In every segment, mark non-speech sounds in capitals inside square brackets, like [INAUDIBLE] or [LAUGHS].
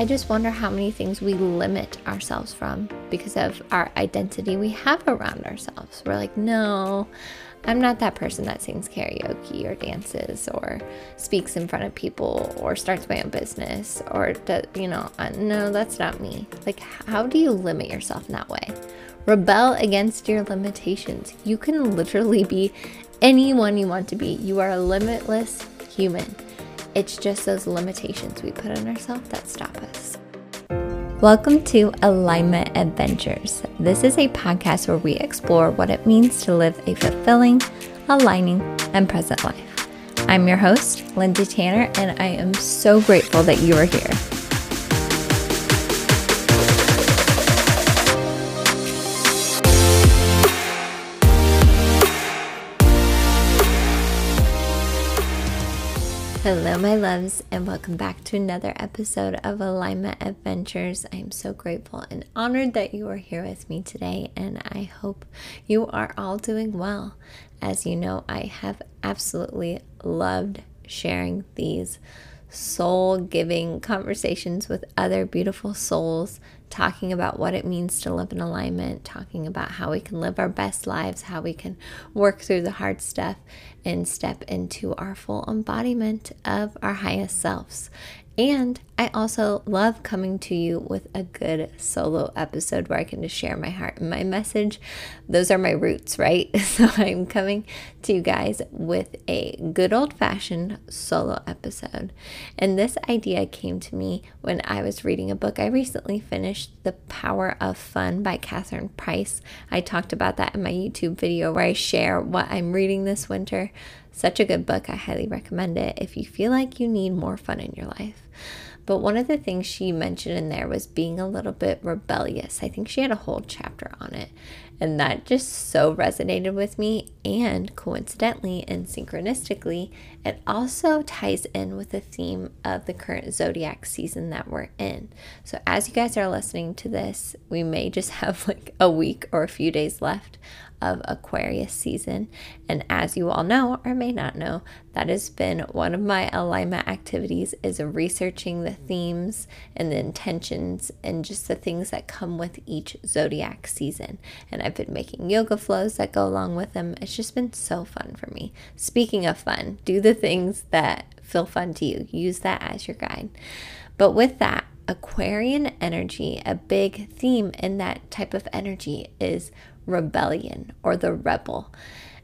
I just wonder how many things we limit ourselves from because of our identity we have around ourselves. We're like, no, I'm not that person that sings karaoke or dances or speaks in front of people or starts my own business or, does, you know, uh, no, that's not me. Like, how do you limit yourself in that way? Rebel against your limitations. You can literally be anyone you want to be. You are a limitless human. It's just those limitations we put on ourselves that stop us. Welcome to Alignment Adventures. This is a podcast where we explore what it means to live a fulfilling, aligning, and present life. I'm your host, Lindsay Tanner, and I am so grateful that you are here. Hello, my loves, and welcome back to another episode of Alignment Adventures. I am so grateful and honored that you are here with me today, and I hope you are all doing well. As you know, I have absolutely loved sharing these soul giving conversations with other beautiful souls talking about what it means to live in alignment, talking about how we can live our best lives, how we can work through the hard stuff and step into our full embodiment of our highest selves. And I also love coming to you with a good solo episode where I can just share my heart and my message. Those are my roots, right? [LAUGHS] So I'm coming to you guys with a good old fashioned solo episode. And this idea came to me when I was reading a book I recently finished, The Power of Fun by Catherine Price. I talked about that in my YouTube video where I share what I'm reading this winter. Such a good book. I highly recommend it if you feel like you need more fun in your life. But one of the things she mentioned in there was being a little bit rebellious. I think she had a whole chapter on it. And that just so resonated with me. And coincidentally and synchronistically, it also ties in with the theme of the current zodiac season that we're in. So, as you guys are listening to this, we may just [LAUGHS] have like a week or a few days left of Aquarius season. And as you all know or may not know, that has been one of my alignment activities is researching the themes and the intentions and just the things that come with each zodiac season. And I've been making yoga flows that go along with them. It's just been so fun for me. Speaking of fun, do the things that feel fun to you. Use that as your guide. But with that, Aquarian energy, a big theme in that type of energy is rebellion or the rebel.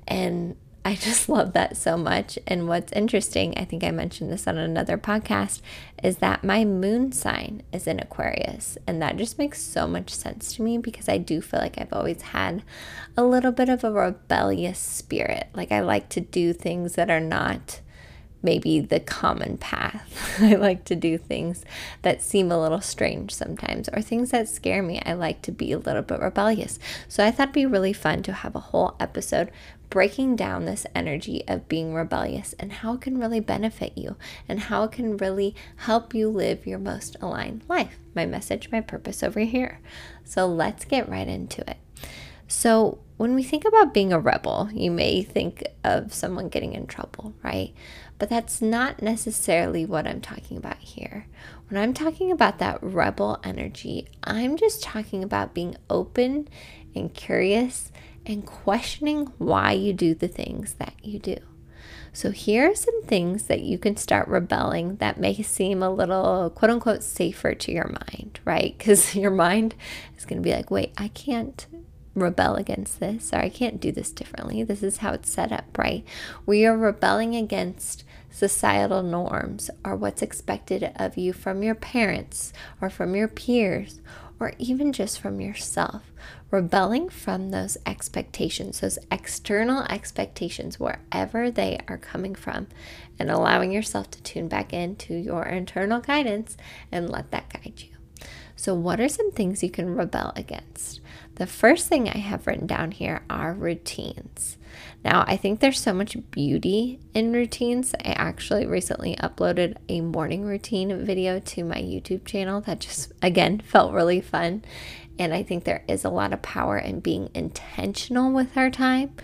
And I just [LAUGHS] love that so much. And what's interesting, I think I mentioned this on another podcast, is that my moon sign is in Aquarius. And that just makes so much sense to me because I do feel like I've always had a little bit of a rebellious spirit. Like I like to do things that are not maybe the common path. [LAUGHS] I like to do things that seem a little strange sometimes or things that scare me. I like to be a little bit rebellious. So I thought it'd be really fun to have a whole episode breaking down this energy of being rebellious and how it can really benefit you and how it can really help you live your most aligned life. My message, my purpose over here. So let's get right into it. So, when we think about being a rebel, you may think of someone getting in trouble, right? But that's not necessarily what I'm talking about here. When I'm talking about that rebel energy, I'm just talking about being open and curious and questioning why you do the things that you do. So, here are some things that you can start rebelling that may seem a little quote unquote safer to your mind, right? [LAUGHS] Because your mind is going to be like, wait, I can't rebel against this or I can't do this differently. This is how it's set up, right? We are rebelling against societal norms or what's expected of you from your parents or from your peers or even just from yourself. Rebelling from those expectations, those external expectations, wherever they are coming from, and allowing yourself to tune back into your internal guidance and let that guide you. So, what are some things you can rebel against? The first thing I have written down here are routines. Now, I think there's so much beauty in routines. I actually recently uploaded a morning routine video to my YouTube channel that just, again, [LAUGHS] felt really fun. And I think there is a lot of power in being intentional with our time.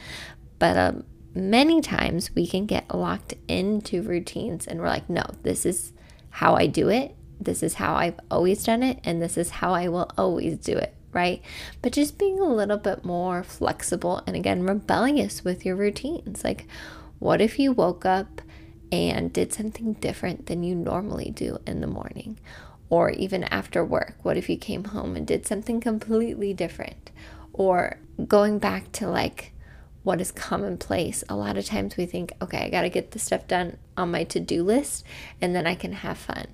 But um, many times we can get locked into routines and we're like, no, this is how I do it this is how I've always done it, and this is how I will always do it, right? But just being a little bit more flexible and again, rebellious with your routines. Like, what if you woke up and did something different than you normally do in the morning? Or even after work, what if you came home and did something completely different? Or going back to like what is commonplace, a lot of times we think, okay, I got to get the stuff done on my to do list and then I can have fun.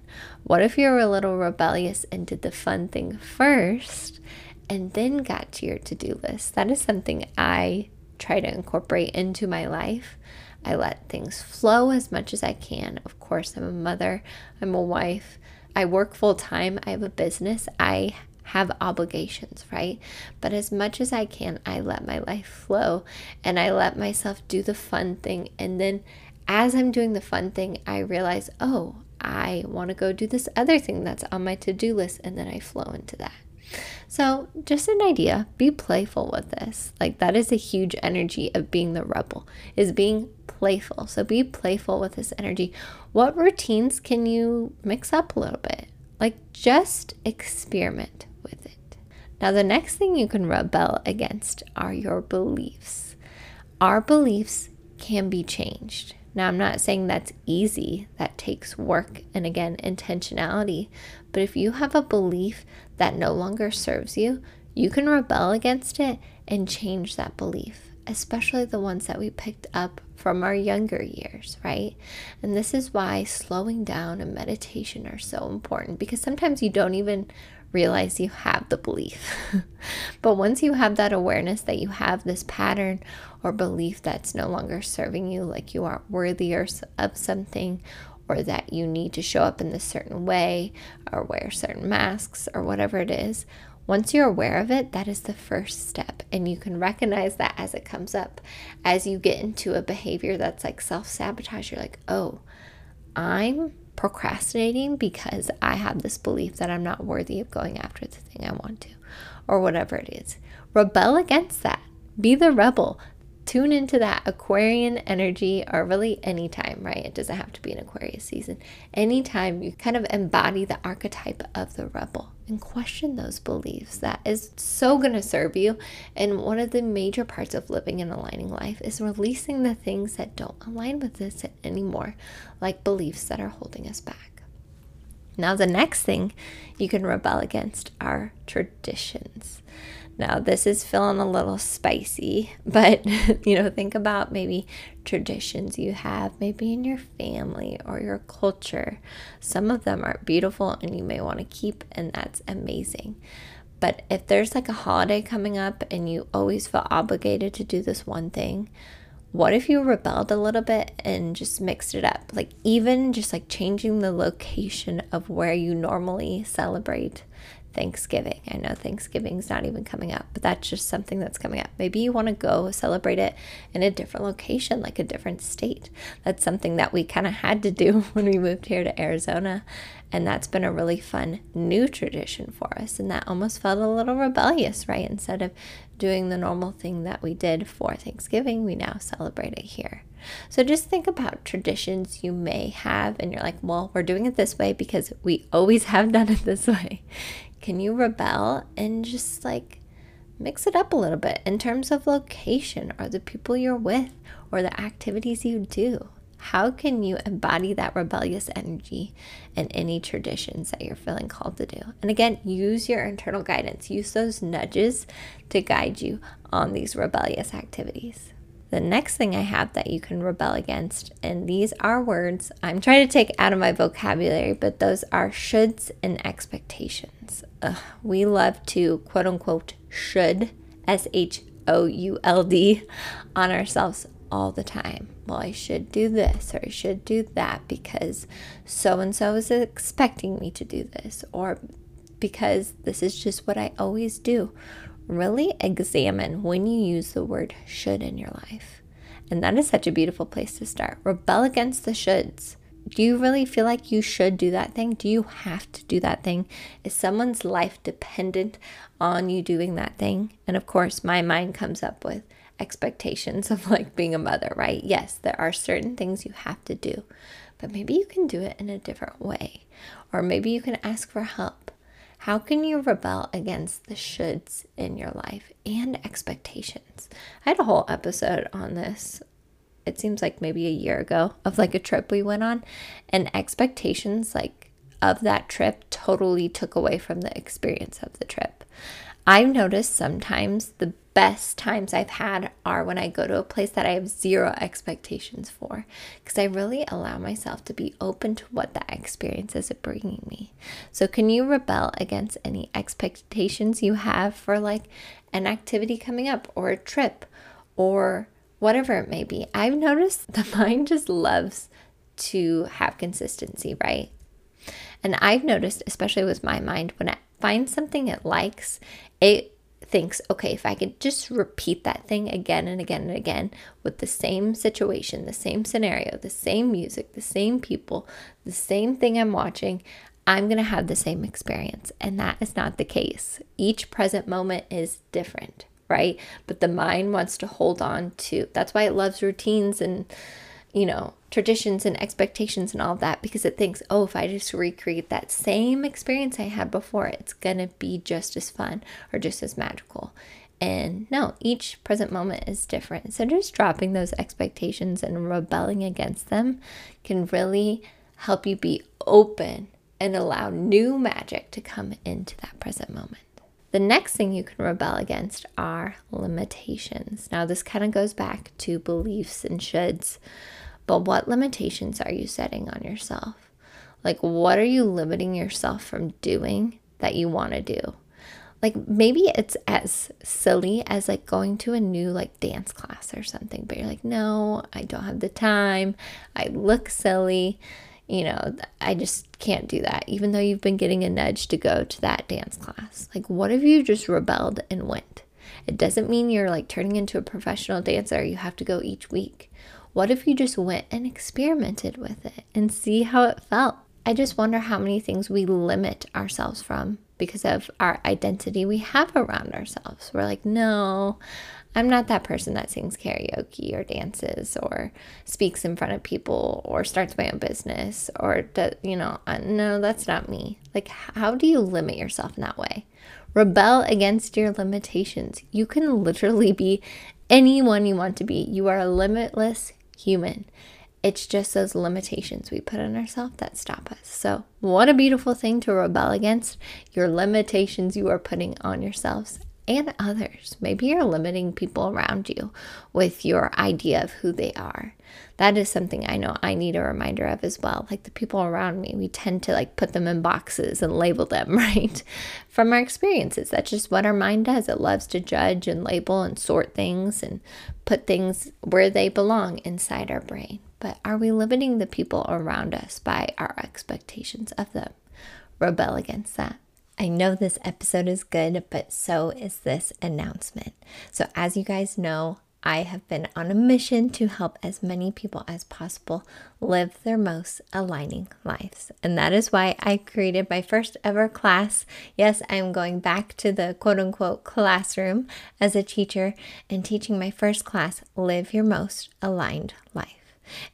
What if you're a little rebellious and did the fun thing first and then got to your to do list? That is something I try to incorporate into my life. I let things flow as much as I can. Of course, I'm a mother, I'm a wife, I work full time, I have a business, I have obligations, right? But as much as I can, I let my life flow and I let myself do the fun thing. And then as I'm doing the fun thing, I realize, oh, I want to go do this other thing that's on my to do list. And then I flow into that. So, just an idea be playful with this. Like, that is a huge energy of being the rebel, is being playful. So, be playful with this energy. What routines can you mix up a little bit? Like, just experiment with it. Now, the next thing you can rebel against are your beliefs. Our beliefs can be changed. Now, I'm not saying that's easy, that takes work and again, intentionality. But if you have a belief that no longer serves you, you can rebel against it and change that belief, especially the ones that we picked up from our younger years, right? And this is why slowing down and meditation are so important because sometimes you don't even realize you have the belief. [LAUGHS] but once you have that awareness that you have this pattern or belief that's no longer serving you, like you aren't worthy or of something, or that you need to show up in this certain way, or wear certain masks, or whatever it is, once you're aware of it, that is the first step. And you can recognize that as it comes up. As you get into a behavior that's like self sabotage, you're like, oh, I'm procrastinating because I have this belief that I'm not worthy of going after the thing I want to, or whatever it is. Rebel against that. Be the rebel tune into that Aquarian energy, or really anytime, right? It doesn't have to be an Aquarius season. Anytime you kind of embody the archetype of the rebel and question those beliefs, that is so going to serve you. And one of the major parts of living an aligning life is releasing the things that don't align with this anymore, like beliefs that are holding us back. Now, the next thing you can rebel against are traditions. Now, this is feeling a little spicy, [LAUGHS] but you know, think about maybe traditions you have, maybe in your family or your culture. Some of them are beautiful and you may want to keep, and that's amazing. But if there's like a holiday coming up and you always feel obligated to do this one thing, what if you rebelled a little bit and just mixed it up? Like, even just like changing the location of where you normally celebrate Thanksgiving. I know Thanksgiving's not even coming up, but that's just something that's coming up. Maybe you want to go celebrate it in a different location, like a different state. That's something that we kind of had to do [LAUGHS] when we moved here to Arizona. And that's been a really fun new tradition for us. And that almost felt a little rebellious, right? Instead of doing the normal thing that we did for Thanksgiving, we now celebrate it here. So just think about traditions you may have, and you're like, well, we're doing it this way because we always have [LAUGHS] done it this way. Can you rebel and just like mix it up a little bit in terms of location or the people you're with or the activities you do? How can you embody that rebellious energy in any traditions that you're feeling called to do? And again, use your internal guidance, use those nudges to guide you on these rebellious activities. The next thing I have that you can rebel against, and these are words I'm trying to take out of my vocabulary, but those are shoulds and expectations. Ugh, we love to quote unquote should, S H O U L D, on ourselves all the time. Well, I should do this or I should do that because so and so is expecting me to do this or because this is just what I always do really examine when you use the word should in your life. And that is such a beautiful place to start. Rebel against the shoulds. Do you really feel like you should do that thing? Do you have to do that thing? Is someone's life dependent on you doing that thing? And of course, my mind comes up with expectations of like being a mother, right? Yes, there are certain things you have to do. but maybe you can do it in a different way. Or maybe you can ask for help. How can you rebel against the shoulds in your life and expectations? I had a whole episode on this. It seems like maybe a year ago of like a trip we went on, and expectations like of that trip totally took away from the experience of the trip. I've noticed sometimes the best times I've had are when I go to a place that I have zero expectations for because I really allow myself to be open to what that experience is bringing me. So, can you rebel against any expectations you have for like an activity coming up or a trip or whatever it may be? I've noticed [LAUGHS] the mind just loves to have consistency, right? And I've noticed, especially with my mind, when I find something it likes, it thinks, okay, if I could just repeat that thing again and again and again with the same situation, the same scenario, the same music, the same people, the same thing I'm watching, I'm going to have the same experience. And that is not the case. Each present moment is different, right? But the mind wants to hold on to, that's why it loves routines and you know, traditions and expectations and all of that because it thinks, oh, if I just recreate that same experience I had before, it's going to be just as fun or just as magical. And no, each present moment is different. So just dropping those expectations and rebelling against them can really help you be open and allow new magic to come into that present moment. The next thing you can rebel against are limitations. Now, this kind of goes back to beliefs and shoulds, but what limitations are you setting on yourself? Like, what are you limiting yourself from doing that you want to do? Like, maybe it's as silly as like going to a new like dance class or something, but you're like, no, I don't have the time. I look silly you know, I just can't do that, even though you've been getting a nudge to go to that dance class. Like, what if you just rebelled and went? It doesn't mean you're like turning into a professional dancer, you have to go each week. What if you just went and experimented with it and see how it felt? I just wonder how many things we limit ourselves from because of our identity we have around ourselves. We're like, no, I'm not that person that sings karaoke or dances or speaks in front of people or starts my own business or, does, you know, uh, no, that's not me. Like, how do you limit yourself in that way? Rebel against your limitations. You can literally be anyone you want to be. You are limitless human. It's just those limitations we put on ourselves that stop us. So, what a beautiful thing to rebel against your limitations you are putting on yourselves and others. Maybe you're limiting people around you with your idea of who they are. That is something I know I need a reminder of as well. Like the people around me, we tend to like put them in boxes and label them, [LAUGHS] right? From our experiences. That's just what our mind does. It loves to judge and label and sort things and put things where they belong inside our brain. But are we limiting the people around us by our expectations of them? Rebel against that. I know this episode is good, but so is this announcement. So, as you guys know, I have been on a mission to help as many people as possible live their most aligning lives. And that is why I created my first ever class. Yes, I'm going back to the quote unquote classroom as a teacher and teaching my first class, Live Your Most Aligned Life.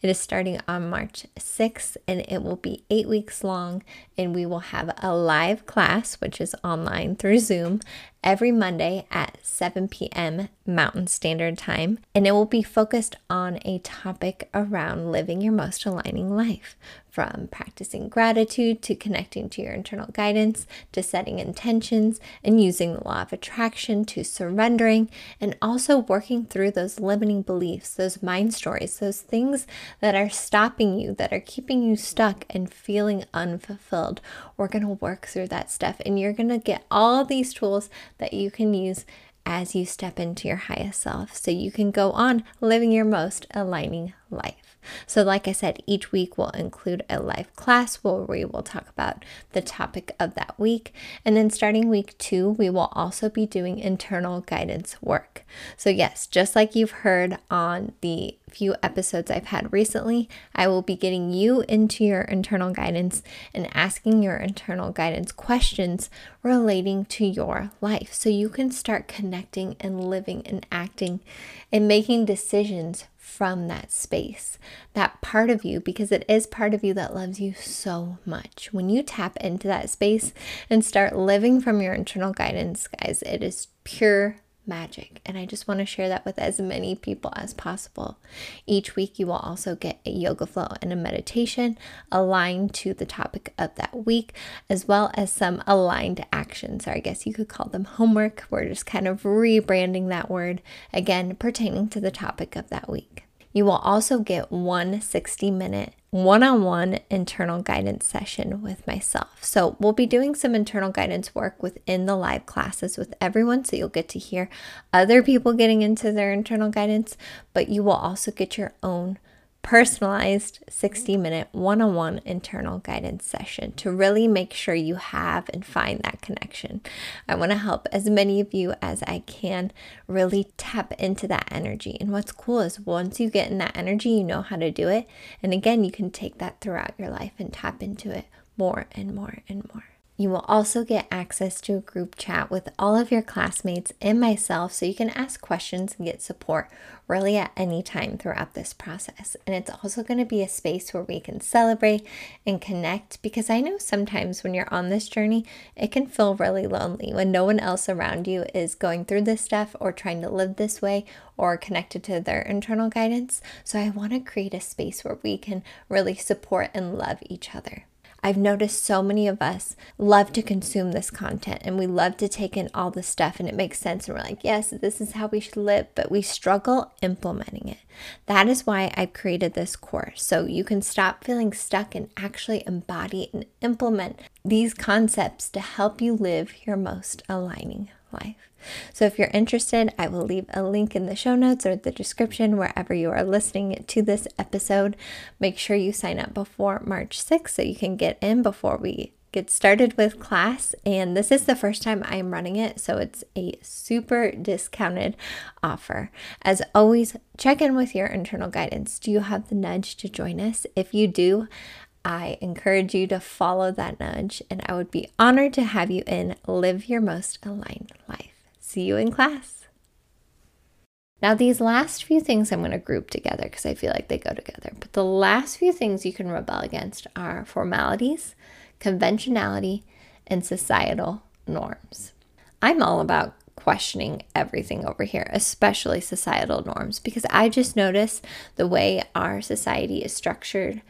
It is starting on March 6th and it will be eight weeks long. And we will have a live class, which is online through Zoom, every Monday at 7 p.m. Mountain Standard Time, and it will be focused on a topic around living your most aligning life from practicing gratitude to connecting to your internal guidance to setting intentions and using the law of attraction to surrendering and also working through those limiting beliefs, those mind stories, those things that are stopping you, that are keeping you stuck and feeling unfulfilled. We're going to work through that stuff and you're going to get all these tools that you can use as you step into your highest self. So you can go on living your most aligning life. So, like I said, each week will include a life class where we will talk about the topic of that week. And then starting week two, we will also be doing internal guidance work. So, yes, just like you've heard on the few episodes I've had recently, I will be getting you into your internal guidance and asking your internal guidance questions relating to your life so you can start connecting and living and acting and making decisions from that space, that part of you, because it is part of you that loves you so much. When you tap into that space and start living from your internal guidance, guys, it is pure magic. And I just want to share that with as many people as possible. Each week, you will also get a yoga flow and a meditation aligned to the topic of that week, as well as some aligned actions, or I guess you could call them homework. We're just kind of rebranding that word again, pertaining to the topic of that week. You will also get one 60 minute one on one internal guidance session with myself. So, we'll be doing some internal guidance work within the live classes with everyone. So, you'll get to hear other people getting into their internal guidance, but you will also get your own personalized 60 minute one on one internal guidance session to really make sure you have and find that connection. I want to help as many of you as I can really tap into that energy. And what's cool is once you get in that energy, you know how to do it. And again, you can take that throughout your life and tap into it more and more and more. You will also get access to a group chat with all of your classmates and myself so you can ask questions and get support really at any time throughout this process. And it's also going to be a space where we can celebrate and connect because I know sometimes when you're on this journey, it can feel really lonely when no one else around you is going through this stuff or trying to live this way or connected to their internal guidance. So I want to create a space where we can really support and love each other. I've noticed so many of us love to consume this content and we love to take in all the stuff and it makes sense. And we're like, yes, this is how we should live, but we struggle implementing it. That is why I've created this course. So you can stop feeling stuck and actually embody and implement these concepts to help you live your most aligning life. So if you're interested, I will leave a link in the show notes or the description wherever you are listening to this episode. Make sure you sign up before March 6th so you can get in before we get started with class. And this is the first time I am running it, so it's a super discounted offer. As always, check in with your internal guidance. Do you have the nudge to join us? If you do, I encourage you to follow that nudge, and I would be honored to have you in Live Your Most Aligned Life. See you in class. Now, these last few things I'm going to group together because I feel like they go together. But the last few things you can rebel against are formalities, conventionality, and societal norms. I'm all about questioning everything over here, especially societal norms, because I just notice the way our society is structured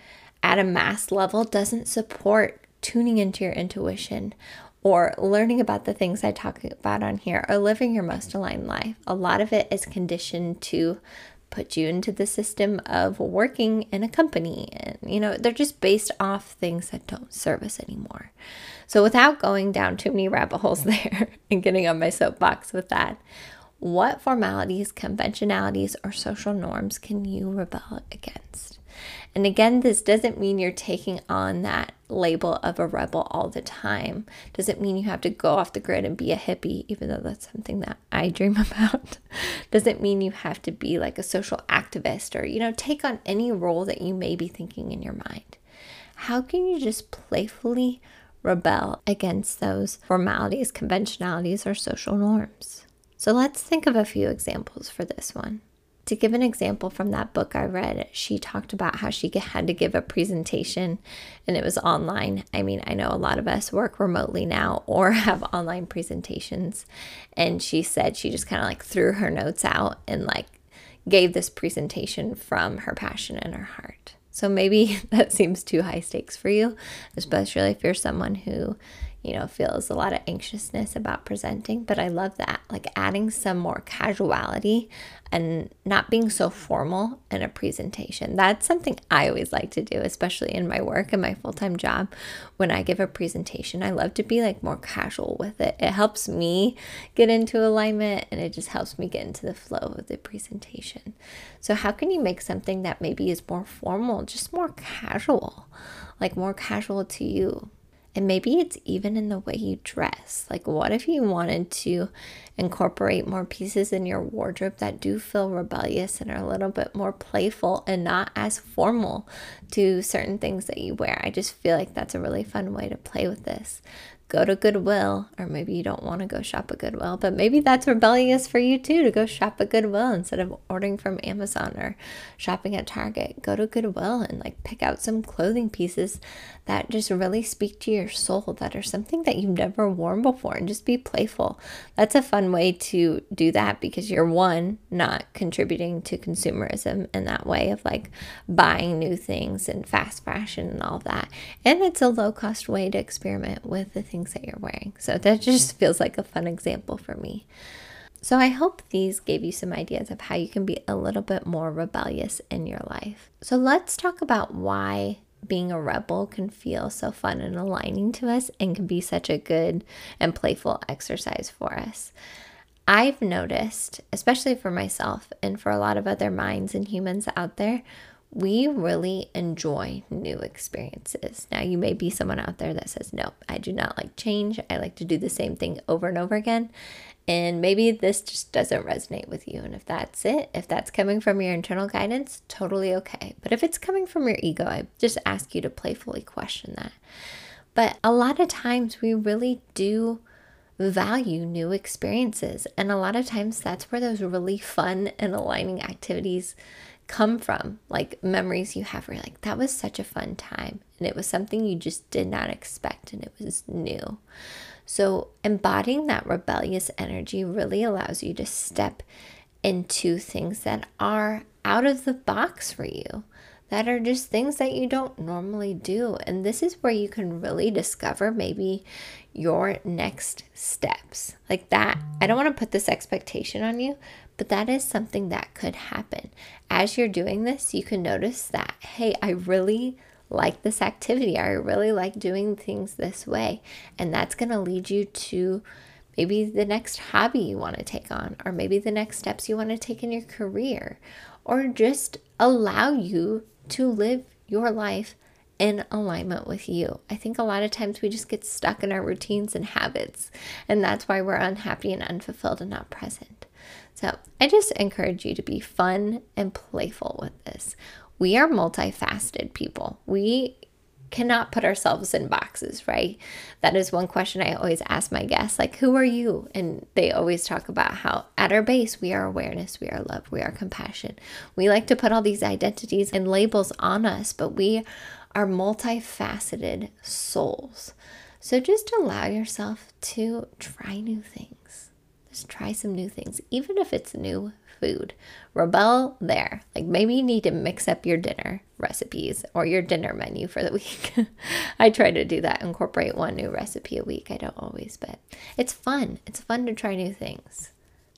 at a mass level doesn't support tuning into your intuition or learning about the things I talk about on here or living your most aligned life. A lot of it is conditioned to put you into the system of working in a company. And, you know, they're just based off things that don't serve us anymore. So, without going down too many rabbit holes [LAUGHS] there and getting on my soapbox with that, what formalities, conventionalities, or social norms can you rebel against? And again, this doesn't mean you're taking on that label of a rebel all the time. Doesn't mean you have to go off the grid and be a hippie, even though that's something that I dream [LAUGHS] about. Doesn't mean you have to be like a social activist or, you know, take on any role that you may be thinking in your mind. How can you just playfully rebel against those formalities, conventionalities, or social norms? So let's think of a few examples for this one. To give an example from that book I read, she talked about how she had to give a presentation and it was online. I mean, I know a lot of us work remotely now or [LAUGHS] have online presentations. And she said she just kind of like threw her notes out and like gave this presentation from her passion and her heart. So maybe [LAUGHS] that seems too high stakes for you, especially if you're someone who, you know, feels a lot of anxiousness about presenting. But I love that, like adding some more casuality and not being so formal in a presentation. That's something I always like to do, especially in my work and my full time job. When I give a presentation, I love to be like more casual with it. It helps me get into alignment and it just helps me get into the flow of the presentation. So, how can you make something that maybe is more formal, just more casual, like more casual to you? And maybe it's even in the way you dress. Like, what if you wanted to incorporate more pieces in your wardrobe that do feel rebellious and are a little bit more playful and not as formal to certain things that you wear? I just feel like that's a really fun way to play with this. Go to Goodwill, or maybe you don't want to go shop at Goodwill, but maybe that's rebellious for you too to go shop at Goodwill instead of ordering from Amazon or shopping at Target. Go to Goodwill and like pick out some clothing pieces that just really speak to your soul, that are something that you've never worn before, and just be playful. That's a fun way to do that because you're one, not contributing to consumerism in that way of like buying new things and fast fashion and all that. And it's a low cost way to experiment with the things that you're wearing. So that just mm-hmm. feels like a fun example for me. So I hope these gave you some ideas of how you can be a little bit more rebellious in your life. So let's talk about why being a rebel can feel so fun and aligning to us and can be such a good and playful exercise for us. I've noticed, especially for myself and for a lot of other minds and humans out there, we really enjoy new experiences. Now, you may be someone out there that says, No, I do not like change. I like to do the same thing over and over again. And maybe this just doesn't resonate with you. And if that's it, if that's coming from your internal guidance, totally okay. But if it's coming from your ego, I just ask you to playfully question that. But a lot of times we really do value new experiences. And a lot of times that's where those really fun and aligning activities come from. Like memories you have where like, that was such a fun time. And it was something you just did not expect and it was new. So, embodying that rebellious energy really allows you to step into things that are out of the box for you, that are just things that you don't normally do. And this is where you can really discover maybe your next steps. Like that, I don't want to put this expectation on you, but that is something that could happen. As you're doing this, you can notice that, hey, I really like this activity. I really like doing things this way. And that's going to lead you to maybe the next hobby you want to take on, or maybe the next steps you want to take in your career, or just allow you to live your life in alignment with you. I think a lot of times we just get stuck in our routines and habits, and that's why we're unhappy and unfulfilled and not present. So I just encourage you to be fun and playful with this we are multifaceted people. We cannot put ourselves in boxes, right? That is one question I always ask my guests like, who are you? And they always talk about how at our base, we are awareness, we are love, we are compassion. We like to put all these identities and labels on us, but we are multifaceted souls. So just allow yourself to try new things. Just try some new things, even if it's new food. Rebel there. Like maybe you need to mix up your dinner recipes or your dinner menu for the [LAUGHS] week. I try to do that, incorporate one new recipe a week. I don't always, but it's fun. It's fun to try new things.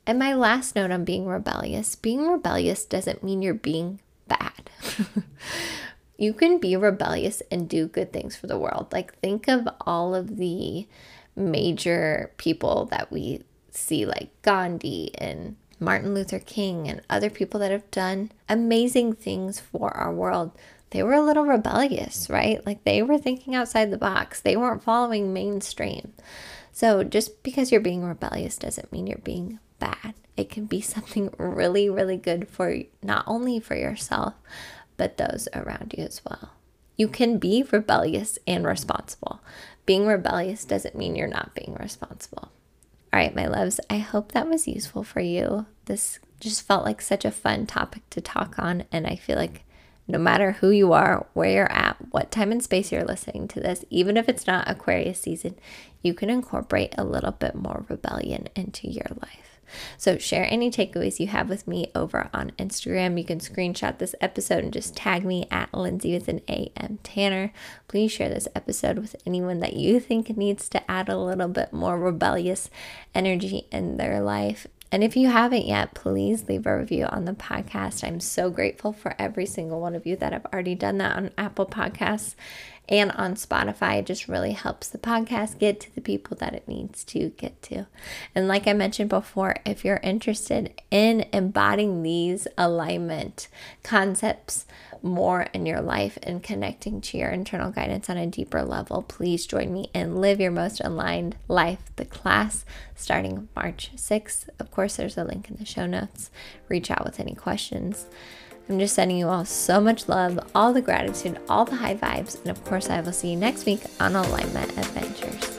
And my last note on being rebellious being rebellious doesn't mean you're being bad. [LAUGHS] you can be rebellious and do good things for the world. Like, think of all of the major people that we see, like Gandhi and Martin Luther King and other people that have done amazing things for our world, they were a little rebellious, right? Like they were thinking outside the box, they weren't following mainstream. So just because you're being rebellious doesn't mean you're being bad. It can be something [LAUGHS] really, really good for not only for yourself, but those around you as well. You can be rebellious and responsible. Being rebellious doesn't mean you're not being responsible. All right, my loves, I hope that was useful for you. This just felt like such a fun topic to talk on, and I feel like no matter who you are, where you're at, what time and space you're listening to this, even if it's not Aquarius season, you can incorporate a little bit more rebellion into your life. So share any takeaways you have with me over on Instagram. You can screenshot this episode and just tag me at Lindsay with an AM Tanner. Please share this episode with anyone that you think needs to add a little bit more rebellious energy in their life. And if you haven't yet, please leave a review on the podcast. I'm so grateful for every single one of you that have already done that on Apple Podcasts and on Spotify. It just really helps the podcast get to the people that it needs to get to. And like I mentioned before, if you're interested in embodying these alignment concepts more in your life and connecting to your internal guidance on a deeper level, please join me and live your most aligned life, the class starting March 6th. Of course, there's a link in the show notes. Reach out with any questions. I'm just sending you all so much love, all the gratitude, all the high vibes, and of course, I will see you next week on Alignment Adventures.